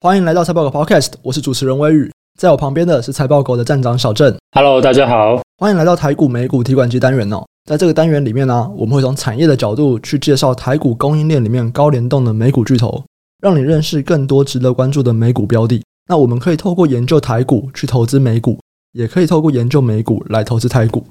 欢迎来到财报狗 Podcast，我是主持人威宇，在我旁边的是财报狗的站长小郑。Hello，大家好，欢迎来到台股美股提款机单元哦。在这个单元里面呢、啊，我们会从产业的角度去介绍台股供应链里面高联动的美股巨头，让你认识更多值得关注的美股标的。那我们可以透过研究台股去投资美股，也可以透过研究美股来投资台股。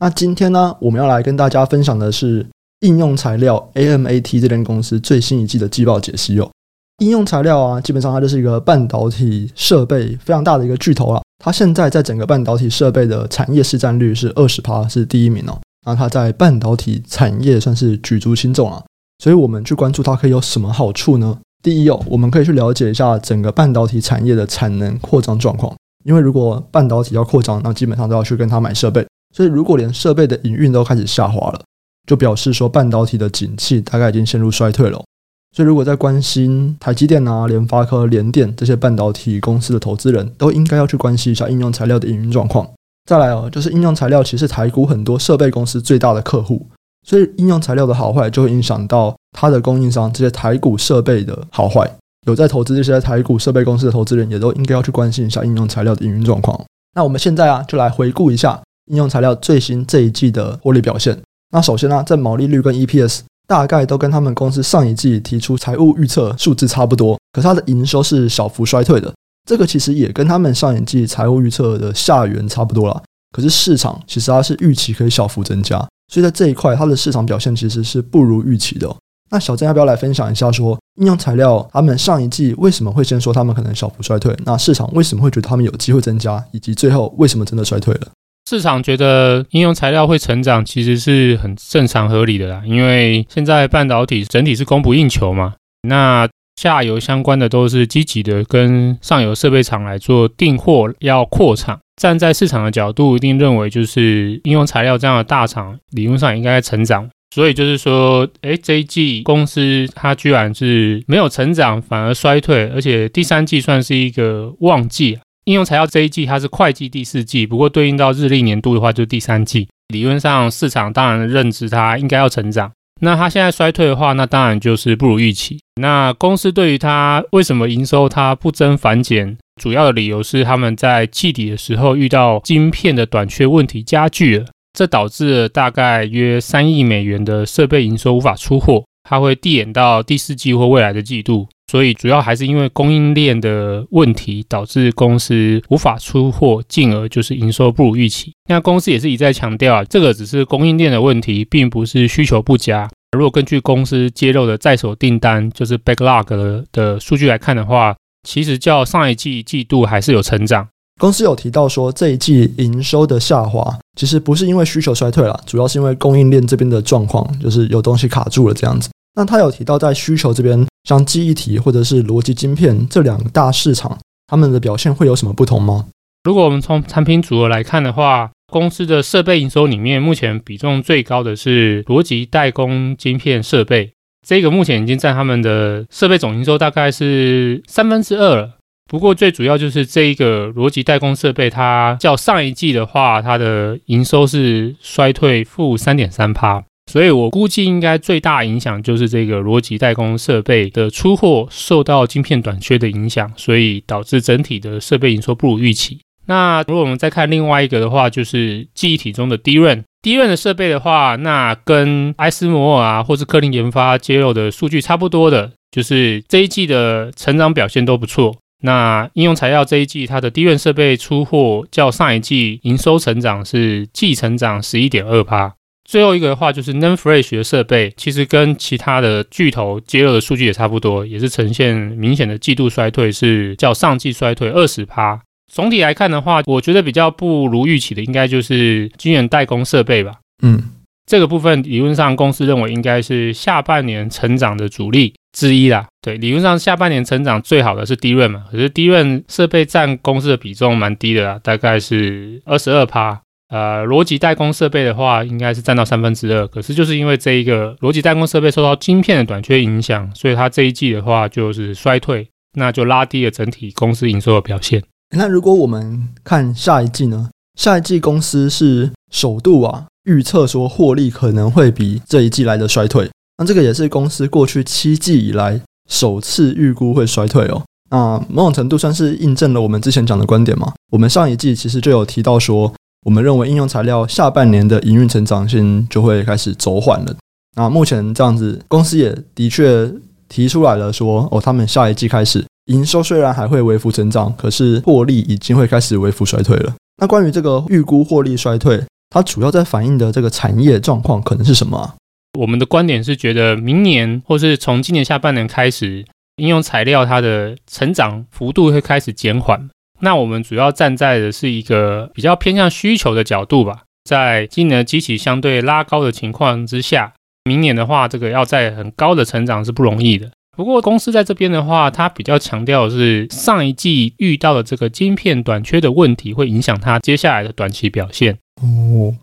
那今天呢，我们要来跟大家分享的是应用材料 AMAT 这间公司最新一季的季报解析哦。应用材料啊，基本上它就是一个半导体设备非常大的一个巨头了。它现在在整个半导体设备的产业市占率是二十趴，是第一名哦。那它在半导体产业算是举足轻重啊。所以我们去关注它可以有什么好处呢？第一哦，我们可以去了解一下整个半导体产业的产能扩张状况。因为如果半导体要扩张，那基本上都要去跟它买设备。所以如果连设备的营运都开始下滑了，就表示说半导体的景气大概已经陷入衰退了。所以，如果在关心台积电啊、联发科、联电这些半导体公司的投资人，都应该要去关心一下应用材料的营运状况。再来哦，就是应用材料其实台股很多设备公司最大的客户，所以应用材料的好坏就会影响到它的供应商这些台股设备的好坏。有在投资这些台股设备公司的投资人，也都应该要去关心一下应用材料的营运状况。那我们现在啊，就来回顾一下应用材料最新这一季的获利表现。那首先呢、啊，在毛利率跟 EPS。大概都跟他们公司上一季提出财务预测数字差不多，可它的营收是小幅衰退的。这个其实也跟他们上一季财务预测的下缘差不多啦。可是市场其实它是预期可以小幅增加，所以在这一块它的市场表现其实是不如预期的。那小郑要不要来分享一下说，说应用材料他们上一季为什么会先说他们可能小幅衰退？那市场为什么会觉得他们有机会增加？以及最后为什么真的衰退了？市场觉得应用材料会成长，其实是很正常合理的啦。因为现在半导体整体是供不应求嘛，那下游相关的都是积极的跟上游设备厂来做订货，要扩厂。站在市场的角度，一定认为就是应用材料这样的大厂，理论上应该成长。所以就是说，诶，这一季公司它居然是没有成长，反而衰退，而且第三季算是一个旺季。应用材料这一季它是会计第四季，不过对应到日历年度的话就是第三季。理论上市场当然认知它应该要成长，那它现在衰退的话，那当然就是不如预期。那公司对于它为什么营收它不增反减，主要的理由是他们在季底的时候遇到晶片的短缺问题加剧了，这导致了大概约三亿美元的设备营收无法出货，它会递延到第四季或未来的季度。所以主要还是因为供应链的问题，导致公司无法出货，进而就是营收不如预期。那公司也是一再强调啊，这个只是供应链的问题，并不是需求不佳。如果根据公司揭露的在手订单，就是 backlog 的的数据来看的话，其实较上一季季度还是有成长。公司有提到说，这一季营收的下滑，其实不是因为需求衰退了，主要是因为供应链这边的状况，就是有东西卡住了这样子。那他有提到在需求这边。像记忆体或者是逻辑晶片这两大市场，他们的表现会有什么不同吗？如果我们从产品组合来看的话，公司的设备营收里面，目前比重最高的是逻辑代工晶片设备，这个目前已经占他们的设备总营收大概是三分之二了。不过最主要就是这一个逻辑代工设备，它较上一季的话，它的营收是衰退负三点三趴。所以我估计应该最大影响就是这个逻辑代工设备的出货受到晶片短缺的影响，所以导致整体的设备营收不如预期。那如果我们再看另外一个的话，就是记忆体中的 DRAM，DRAM 的设备的话，那跟埃斯摩尔啊或是科林研发揭露的数据差不多的，就是这一季的成长表现都不错。那应用材料这一季它的低润设备出货较上一季营收成长是季成长十一点二趴。最后一个的话就是 NAND Flash 的设备，其实跟其他的巨头揭露的数据也差不多，也是呈现明显的季度衰退，是较上季衰退二十趴。总体来看的话，我觉得比较不如预期的，应该就是晶圆代工设备吧。嗯，这个部分理论上公司认为应该是下半年成长的主力之一啦。对，理论上下半年成长最好的是 DRAM 嘛，可是 DRAM 设备占公司的比重蛮低的啦，大概是二十二趴。呃，逻辑代工设备的话，应该是占到三分之二。可是就是因为这一个逻辑代工设备受到晶片的短缺影响，所以它这一季的话就是衰退，那就拉低了整体公司营收的表现。那如果我们看下一季呢？下一季公司是首度啊预测说获利可能会比这一季来的衰退。那这个也是公司过去七季以来首次预估会衰退哦。那某种程度算是印证了我们之前讲的观点嘛。我们上一季其实就有提到说，我们认为应用材料下半年的营运成长性就会开始走缓了。那目前这样子，公司也的确提出来了说，哦，他们下一季开始营收虽然还会微幅成长，可是获利已经会开始微幅衰退了。那关于这个预估获利衰退，它主要在反映的这个产业状况可能是什么？我们的观点是觉得明年或是从今年下半年开始，应用材料它的成长幅度会开始减缓。那我们主要站在的是一个比较偏向需求的角度吧，在今年的机器相对拉高的情况之下，明年的话，这个要在很高的成长是不容易的。不过公司在这边的话，它比较强调的是上一季遇到的这个晶片短缺的问题，会影响它接下来的短期表现。哦。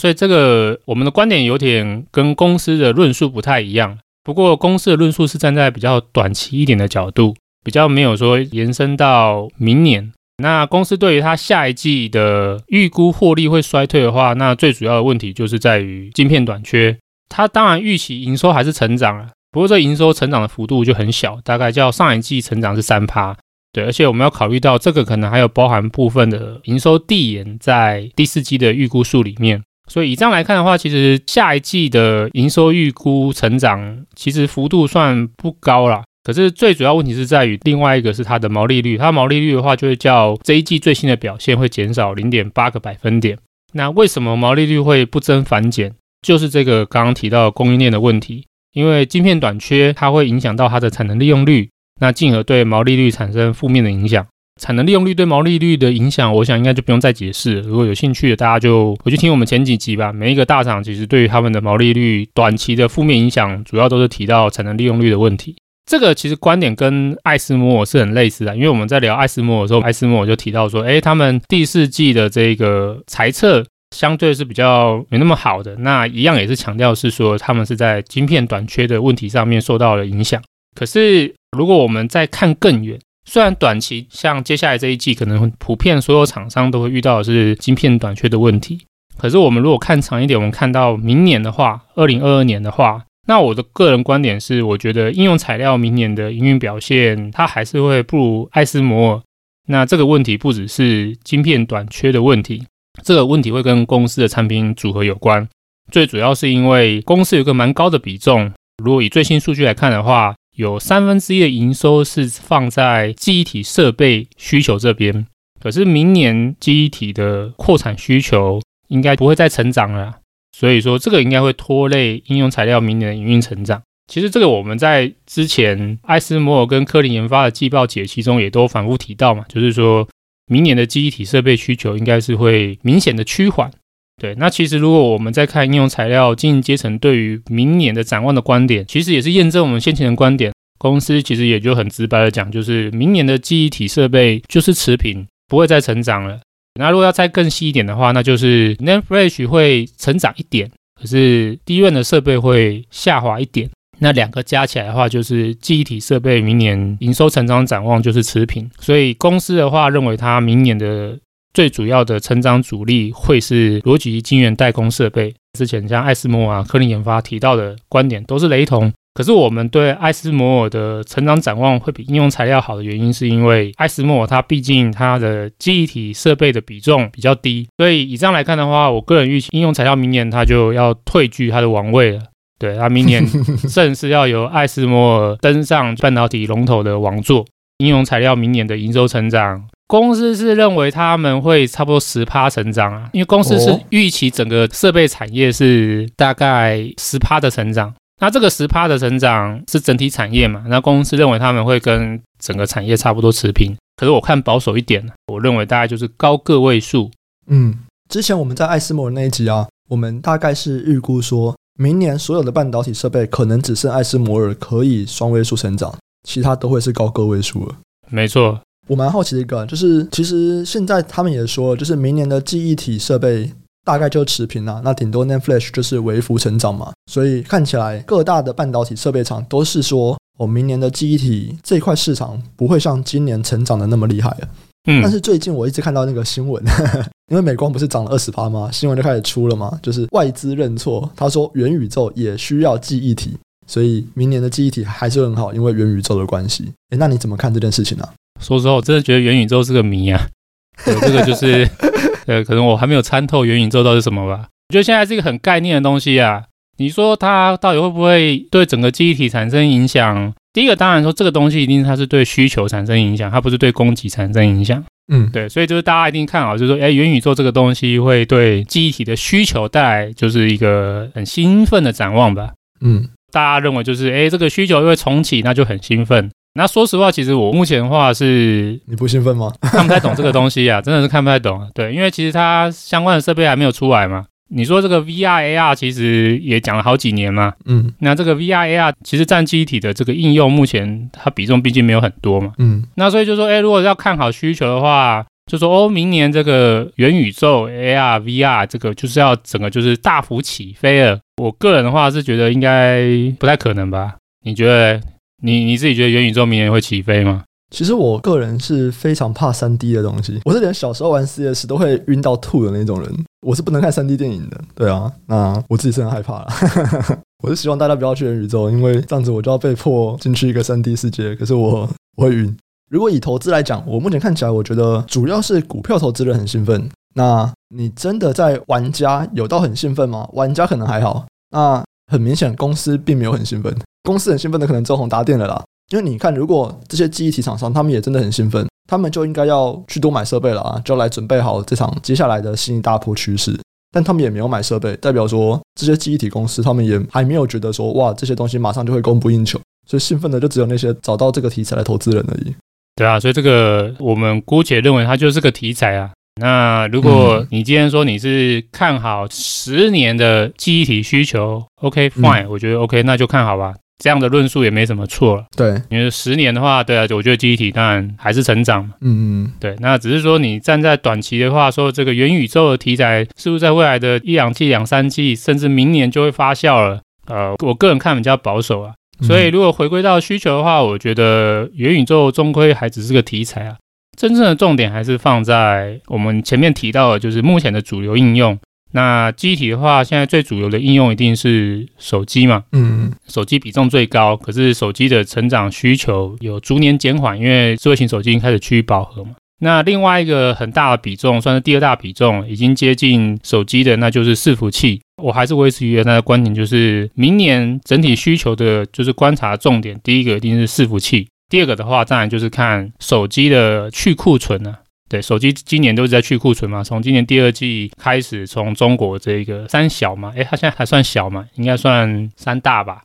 所以这个我们的观点有点跟公司的论述不太一样，不过公司的论述是站在比较短期一点的角度，比较没有说延伸到明年。那公司对于它下一季的预估获利会衰退的话，那最主要的问题就是在于晶片短缺。它当然预期营收还是成长了，不过这营收成长的幅度就很小，大概叫上一季成长是三趴。对，而且我们要考虑到这个可能还有包含部分的营收递延在第四季的预估数里面。所以以这样来看的话，其实下一季的营收预估成长其实幅度算不高啦。可是最主要问题是在于另外一个是它的毛利率，它毛利率的话就会较这一季最新的表现会减少零点八个百分点。那为什么毛利率会不增反减？就是这个刚刚提到供应链的问题，因为晶片短缺，它会影响到它的产能利用率，那进而对毛利率产生负面的影响。产能利用率对毛利率的影响，我想应该就不用再解释。如果有兴趣的，大家就回去听我们前几集吧。每一个大厂其实对于他们的毛利率短期的负面影响，主要都是提到产能利用率的问题。这个其实观点跟艾斯摩尔是很类似的，因为我们在聊艾斯摩尔的时候，艾斯摩尔就提到说，诶，他们第四季的这个财测相对是比较没那么好的。那一样也是强调是说，他们是在晶片短缺的问题上面受到了影响。可是如果我们再看更远，虽然短期像接下来这一季，可能普遍所有厂商都会遇到的是晶片短缺的问题。可是我们如果看长一点，我们看到明年的话，二零二二年的话，那我的个人观点是，我觉得应用材料明年的营运表现，它还是会不如艾斯摩尔。那这个问题不只是晶片短缺的问题，这个问题会跟公司的产品组合有关。最主要是因为公司有个蛮高的比重，如果以最新数据来看的话。有三分之一的营收是放在记忆体设备需求这边，可是明年记忆体的扩产需求应该不会再成长了，所以说这个应该会拖累应用材料明年的营运成长。其实这个我们在之前艾斯摩尔跟科林研发的季报解析中也都反复提到嘛，就是说明年的记忆体设备需求应该是会明显的趋缓。对，那其实如果我们在看应用材料经营阶层对于明年的展望的观点，其实也是验证我们先前的观点。公司其实也就很直白的讲，就是明年的记忆体设备就是持平，不会再成长了。那如果要再更细一点的话，那就是 NAND Flash 会成长一点，可是 DRAM 的设备会下滑一点。那两个加起来的话，就是记忆体设备明年营收成长展望就是持平。所以公司的话认为，它明年的。最主要的成长主力会是逻辑晶圆代工设备。之前像艾斯莫啊、科林研发提到的观点都是雷同。可是我们对艾斯摩尔的成长展望会比应用材料好的原因，是因为艾斯摩尔它毕竟它的记忆体设备的比重比较低，所以以这样来看的话，我个人预期应用材料明年它就要退居它的王位了。对，它明年正式要由艾斯摩尔登上半导体龙头的王座。应用材料明年的营收成长。公司是认为他们会差不多十趴成长啊，因为公司是预期整个设备产业是大概十趴的成长。那这个十趴的成长是整体产业嘛？那公司认为他们会跟整个产业差不多持平。可是我看保守一点，我认为大概就是高个位数。嗯，之前我们在艾斯摩尔那一集啊，我们大概是预估说明年所有的半导体设备可能只剩艾斯摩尔可以双位数成长，其他都会是高个位数了。没错。我蛮好奇的一个，就是其实现在他们也说，就是明年的记忆体设备大概就持平了，那顶多 NAND Flash 就是微幅成长嘛。所以看起来各大的半导体设备厂都是说，哦，明年的记忆体这块市场不会像今年成长的那么厉害了。嗯。但是最近我一直看到那个新闻，因为美光不是涨了二十趴吗？新闻就开始出了嘛，就是外资认错，他说元宇宙也需要记忆体。所以明年的记忆体还是很好，因为元宇宙的关系。诶，那你怎么看这件事情呢、啊？说实话，我真的觉得元宇宙是个谜啊。对，这个就是，呃，可能我还没有参透元宇宙到底是什么吧。我觉得现在是一个很概念的东西啊。你说它到底会不会对整个记忆体产生影响？第一个当然说这个东西一定它是对需求产生影响，它不是对供给产生影响。嗯，对，所以就是大家一定看好，就是说，哎，元宇宙这个东西会对记忆体的需求带来就是一个很兴奋的展望吧。嗯，大家认为就是，哎，这个需求又会重启，那就很兴奋。那说实话，其实我目前的话是，你不兴奋吗？看不太懂这个东西啊，真的是看不太懂。对，因为其实它相关的设备还没有出来嘛。你说这个 VR AR 其实也讲了好几年嘛。嗯，那这个 VR AR 其实占记忆体的这个应用，目前它比重毕竟没有很多嘛。嗯，那所以就说，哎，如果要看好需求的话，就说哦，明年这个元宇宙 AR VR 这个就是要整个就是大幅起飞了。我个人的话是觉得应该不太可能吧？你觉得？你你自己觉得元宇宙明年会起飞吗？其实我个人是非常怕三 D 的东西，我是连小时候玩 CS 都会晕到吐的那种人，我是不能看三 D 电影的。对啊，那我自己是很害怕了。我是希望大家不要去元宇宙，因为这样子我就要被迫进去一个三 D 世界，可是我我会晕。如果以投资来讲，我目前看起来，我觉得主要是股票投资人很兴奋。那你真的在玩家有到很兴奋吗？玩家可能还好。那很明显，公司并没有很兴奋。公司很兴奋的可能只有宏达电了啦，因为你看，如果这些记忆体厂商他们也真的很兴奋，他们就应该要去多买设备了啊，就要来准备好这场接下来的新一大波趋势。但他们也没有买设备，代表说这些记忆体公司他们也还没有觉得说哇，这些东西马上就会供不应求，所以兴奋的就只有那些找到这个题材的投资人而已。对啊，所以这个我们姑且认为它就是个题材啊。那如果你今天说你是看好十年的记忆体需求，OK fine，嗯，我觉得 OK，那就看好吧。这样的论述也没什么错了。对，因为十年的话，对啊，我觉得记忆体当然还是成长嘛。嗯嗯，对。那只是说你站在短期的话，说这个元宇宙的题材是不是在未来的一两季、两三季，甚至明年就会发酵了？呃，我个人看比较保守啊。所以如果回归到需求的话，我觉得元宇宙终归还只是个题材啊。真正的重点还是放在我们前面提到的，就是目前的主流应用。那记忆体的话，现在最主流的应用一定是手机嘛？嗯，手机比重最高，可是手机的成长需求有逐年减缓，因为智慧型手机已经开始趋于饱和嘛。那另外一个很大的比重，算是第二大比重，已经接近手机的，那就是伺服器。我还是维持原来的观点，就是明年整体需求的，就是观察重点，第一个一定是伺服器。第二个的话，当然就是看手机的去库存了。对，手机今年都是在去库存嘛，从今年第二季开始，从中国这个三小嘛，诶，它现在还算小嘛，应该算三大吧，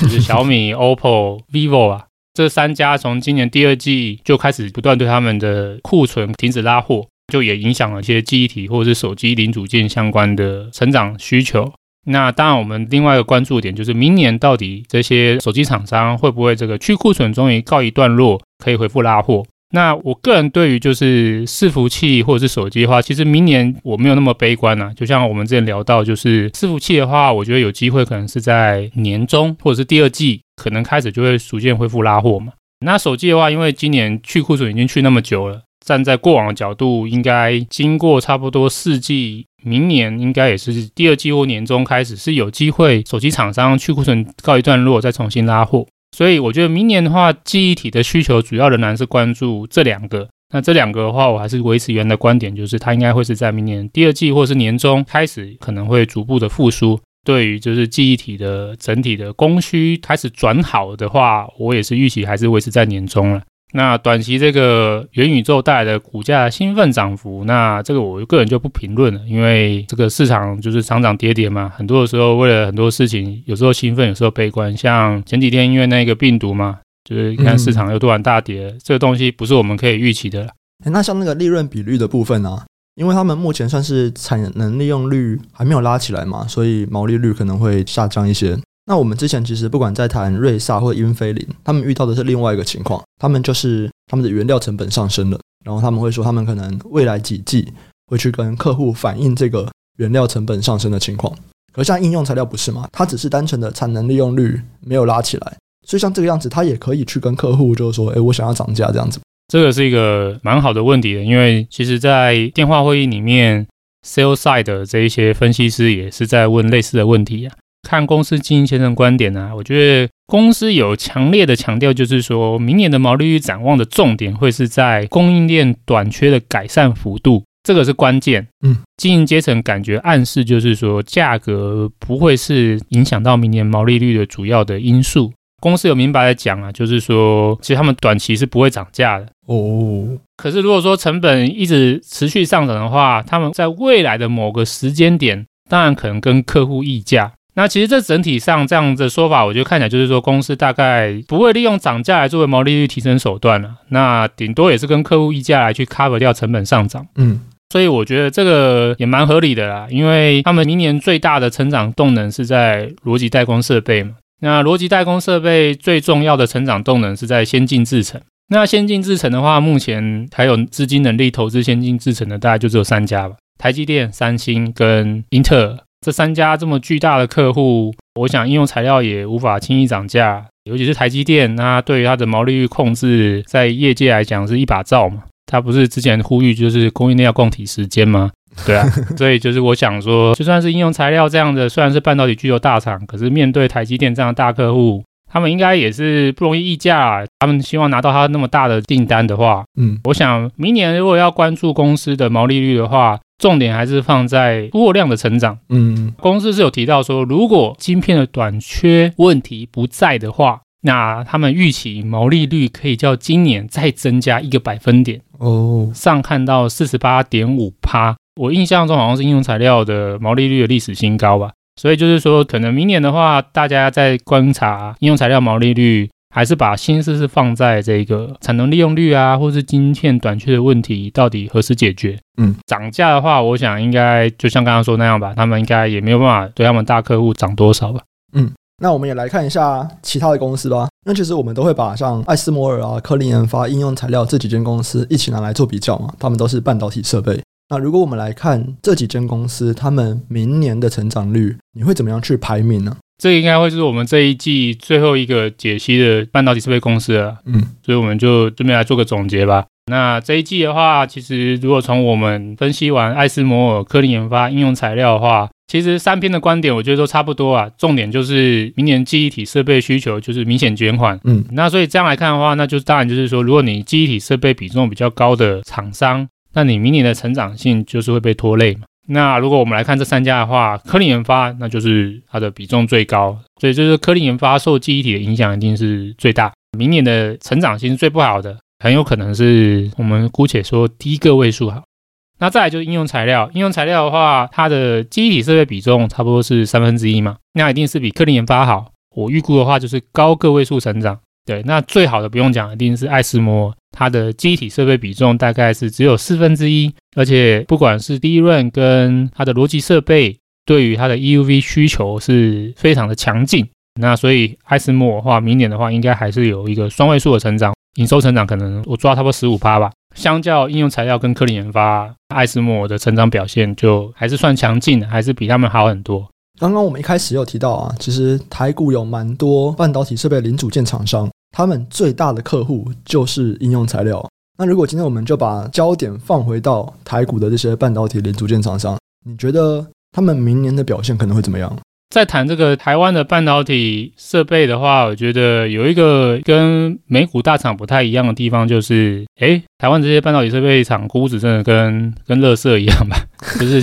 就是小米、OPPO、vivo 啊，这三家从今年第二季就开始不断对他们的库存停止拉货，就也影响了一些记忆体或者是手机零组件相关的成长需求。那当然，我们另外一个关注点就是明年到底这些手机厂商会不会这个去库存终于告一段落，可以恢复拉货？那我个人对于就是伺服器或者是手机的话，其实明年我没有那么悲观啊。就像我们之前聊到，就是伺服器的话，我觉得有机会可能是在年中或者是第二季，可能开始就会逐渐恢复拉货嘛。那手机的话，因为今年去库存已经去那么久了，站在过往的角度，应该经过差不多四季。明年应该也是第二季或年中开始是有机会，手机厂商去库存告一段落，再重新拉货。所以我觉得明年的话，记忆体的需求主要仍然是关注这两个。那这两个的话，我还是维持原来的观点，就是它应该会是在明年第二季或是年中开始，可能会逐步的复苏。对于就是记忆体的整体的供需开始转好的话，我也是预期还是维持在年中了。那短期这个元宇宙带来的股价兴奋涨幅，那这个我个人就不评论了，因为这个市场就是涨涨跌跌嘛，很多的时候为了很多事情，有时候兴奋，有时候悲观。像前几天因为那个病毒嘛，就是你看市场又突然大跌，嗯、这个东西不是我们可以预期的。那像那个利润比率的部分呢、啊？因为他们目前算是产能利用率还没有拉起来嘛，所以毛利率可能会下降一些。那我们之前其实不管在谈瑞萨或英飞凌，他们遇到的是另外一个情况，他们就是他们的原料成本上升了，然后他们会说他们可能未来几季会去跟客户反映这个原料成本上升的情况。而像应用材料不是嘛，它只是单纯的产能利用率没有拉起来，所以像这个样子，它也可以去跟客户就是说，哎，我想要涨价这样子。这个是一个蛮好的问题的，因为其实在电话会议里面，sales side 的这一些分析师也是在问类似的问题啊。看公司经营前程观点呢、啊，我觉得公司有强烈的强调，就是说明年的毛利率展望的重点会是在供应链短缺的改善幅度，这个是关键。嗯，经营阶层感觉暗示就是说，价格不会是影响到明年毛利率的主要的因素。公司有明白的讲啊，就是说，其实他们短期是不会涨价的哦。可是如果说成本一直持续上涨的话，他们在未来的某个时间点，当然可能跟客户议价。那其实这整体上这样的说法，我觉得看起来就是说，公司大概不会利用涨价来作为毛利率提升手段了。那顶多也是跟客户议价来去 cover 掉成本上涨。嗯，所以我觉得这个也蛮合理的啦，因为他们明年最大的成长动能是在逻辑代工设备嘛。那逻辑代工设备最重要的成长动能是在先进制程。那先进制程的话，目前还有资金能力投资先进制程的，大概就只有三家吧：台积电、三星跟英特尔。这三家这么巨大的客户，我想应用材料也无法轻易涨价，尤其是台积电，那对于它的毛利率控制，在业界来讲是一把罩嘛。它不是之前呼吁就是供应链要供体时间吗？对啊，所以就是我想说，就算是应用材料这样的，虽然是半导体巨头大厂，可是面对台积电这样的大客户，他们应该也是不容易议价。他们希望拿到他那么大的订单的话，嗯，我想明年如果要关注公司的毛利率的话。重点还是放在货量的成长。嗯，公司是有提到说，如果晶片的短缺问题不在的话，那他们预期毛利率可以较今年再增加一个百分点哦，上看到四十八点五趴。我印象中好像是应用材料的毛利率的历史新高吧。所以就是说，可能明年的话，大家在观察应用材料毛利率。还是把心思是放在这个产能利用率啊，或是晶片短缺的问题到底何时解决？嗯，涨价的话，我想应该就像刚刚说那样吧，他们应该也没有办法对他们大客户涨多少吧。嗯，那我们也来看一下其他的公司吧。那其实我们都会把像艾斯摩尔啊、科林研发、应用材料这几间公司一起拿来做比较嘛，他们都是半导体设备。那如果我们来看这几间公司，他们明年的成长率，你会怎么样去排名呢？这应该会是我们这一季最后一个解析的半导体设备公司了，嗯，所以我们就这边来做个总结吧。那这一季的话，其实如果从我们分析完艾斯摩尔、科林研发、应用材料的话，其实三篇的观点我觉得都差不多啊。重点就是明年记忆体设备需求就是明显减缓，嗯，那所以这样来看的话，那就当然就是说，如果你记忆体设备比重比较高的厂商，那你明年的成长性就是会被拖累嘛。那如果我们来看这三家的话，科林研发那就是它的比重最高，所以就是科林研发受记忆体的影响一定是最大。明年的成长性是最不好的，很有可能是我们姑且说低个位数好。那再来就是应用材料，应用材料的话，它的记忆体设备比重差不多是三分之一嘛，那一定是比科林研发好。我预估的话就是高个位数成长。对，那最好的不用讲，一定是艾斯摩，它的记忆体设备比重大概是只有四分之一，而且不管是第一轮跟它的逻辑设备，对于它的 EUV 需求是非常的强劲。那所以艾斯摩的话，明年的话应该还是有一个双位数的成长，营收成长可能我抓差不多十五趴吧。相较应用材料跟科林研发，艾斯摩的成长表现就还是算强劲的，还是比他们好很多。刚刚我们一开始有提到啊，其实台股有蛮多半导体设备零组件厂商，他们最大的客户就是应用材料。那如果今天我们就把焦点放回到台股的这些半导体零组件厂商，你觉得他们明年的表现可能会怎么样？在谈这个台湾的半导体设备的话，我觉得有一个跟美股大厂不太一样的地方，就是，诶，台湾这些半导体设备厂估值真的跟跟垃圾一样吧？就是，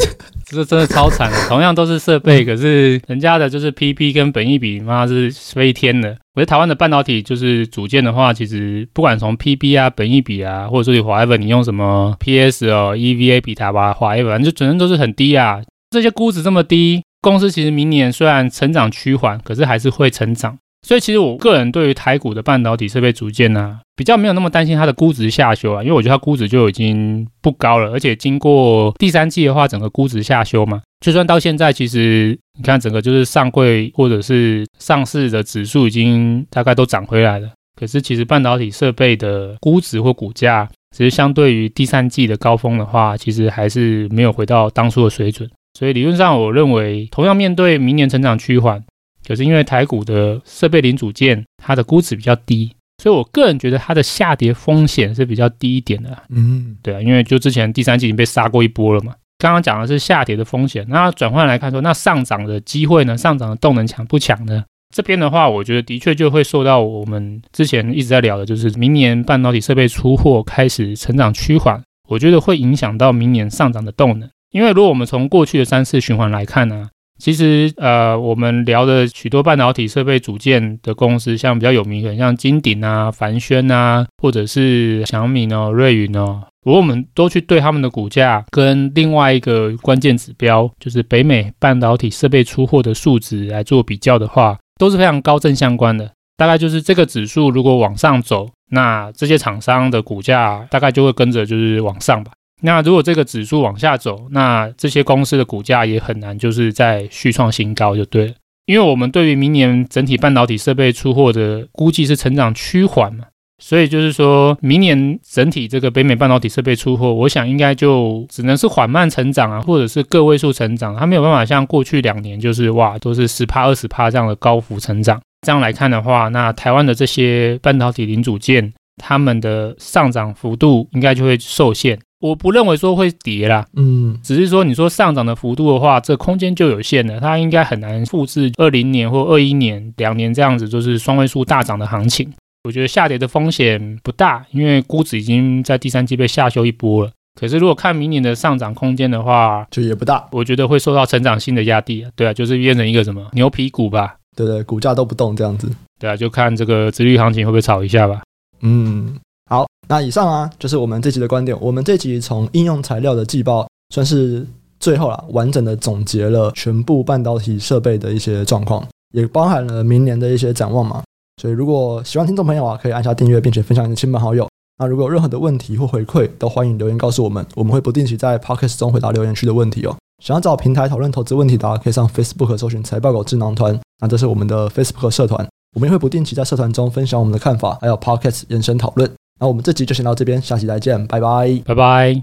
这真的超惨的。同样都是设备，可是人家的就是 PP 跟本益比，妈是飞天的。我觉得台湾的半导体就是组件的话，其实不管从 PB 啊、本益比啊，或者说 whatever，你用什么 PS 哦、EVA 比它吧，whatever，反正就整个都是很低啊。这些估值这么低。公司其实明年虽然成长趋缓，可是还是会成长。所以其实我个人对于台股的半导体设备组件呢、啊，比较没有那么担心它的估值下修啊，因为我觉得它估值就已经不高了，而且经过第三季的话，整个估值下修嘛，就算到现在，其实你看整个就是上柜或者是上市的指数已经大概都涨回来了，可是其实半导体设备的估值或股价，其实相对于第三季的高峰的话，其实还是没有回到当初的水准。所以理论上，我认为同样面对明年成长趋缓，可是因为台股的设备零组件它的估值比较低，所以我个人觉得它的下跌风险是比较低一点的。嗯，对啊，因为就之前第三季已经被杀过一波了嘛，刚刚讲的是下跌的风险，那转换来看说，那上涨的机会呢？上涨的动能强不强呢？这边的话，我觉得的确就会受到我们之前一直在聊的，就是明年半导体设备出货开始成长趋缓，我觉得会影响到明年上涨的动能。因为如果我们从过去的三次循环来看呢，其实呃，我们聊的许多半导体设备组件的公司，像比较有名的，像金鼎啊、凡轩啊，或者是小米哦、瑞云哦。如果我们都去对他们的股价跟另外一个关键指标，就是北美半导体设备出货的数值来做比较的话，都是非常高正相关的。大概就是这个指数如果往上走，那这些厂商的股价大概就会跟着就是往上吧。那如果这个指数往下走，那这些公司的股价也很难就是再续创新高就对了。因为我们对于明年整体半导体设备出货的估计是成长趋缓嘛。所以就是说，明年整体这个北美半导体设备出货，我想应该就只能是缓慢成长啊，或者是个位数成长，它没有办法像过去两年就是哇都是十趴二十趴这样的高幅成长。这样来看的话，那台湾的这些半导体零组件，它们的上涨幅度应该就会受限。我不认为说会跌啦，嗯，只是说你说上涨的幅度的话，这空间就有限了，它应该很难复制二零年或二一年两年这样子就是双位数大涨的行情。我觉得下跌的风险不大，因为估值已经在第三季被下修一波了。可是如果看明年的上涨空间的话，就也不大。我觉得会受到成长性的压低啊。对啊，就是变成一个什么牛皮股吧？对对，股价都不动这样子。对啊，就看这个殖利率行情会不会炒一下吧。嗯，好，那以上啊就是我们这集的观点。我们这集从应用材料的季报算是最后了，完整的总结了全部半导体设备的一些状况，也包含了明年的一些展望嘛。所以，如果喜欢听众朋友啊，可以按下订阅，并且分享给亲朋好友。那如果有任何的问题或回馈，都欢迎留言告诉我们，我们会不定期在 Podcast 中回答留言区的问题哦。想要找平台讨论投资问题的，可以上 Facebook 搜寻财报狗智囊团，那这是我们的 Facebook 社团，我们也会不定期在社团中分享我们的看法，还有 Podcast 延伸讨论。那我们这集就先到这边，下期再见，拜拜，拜拜。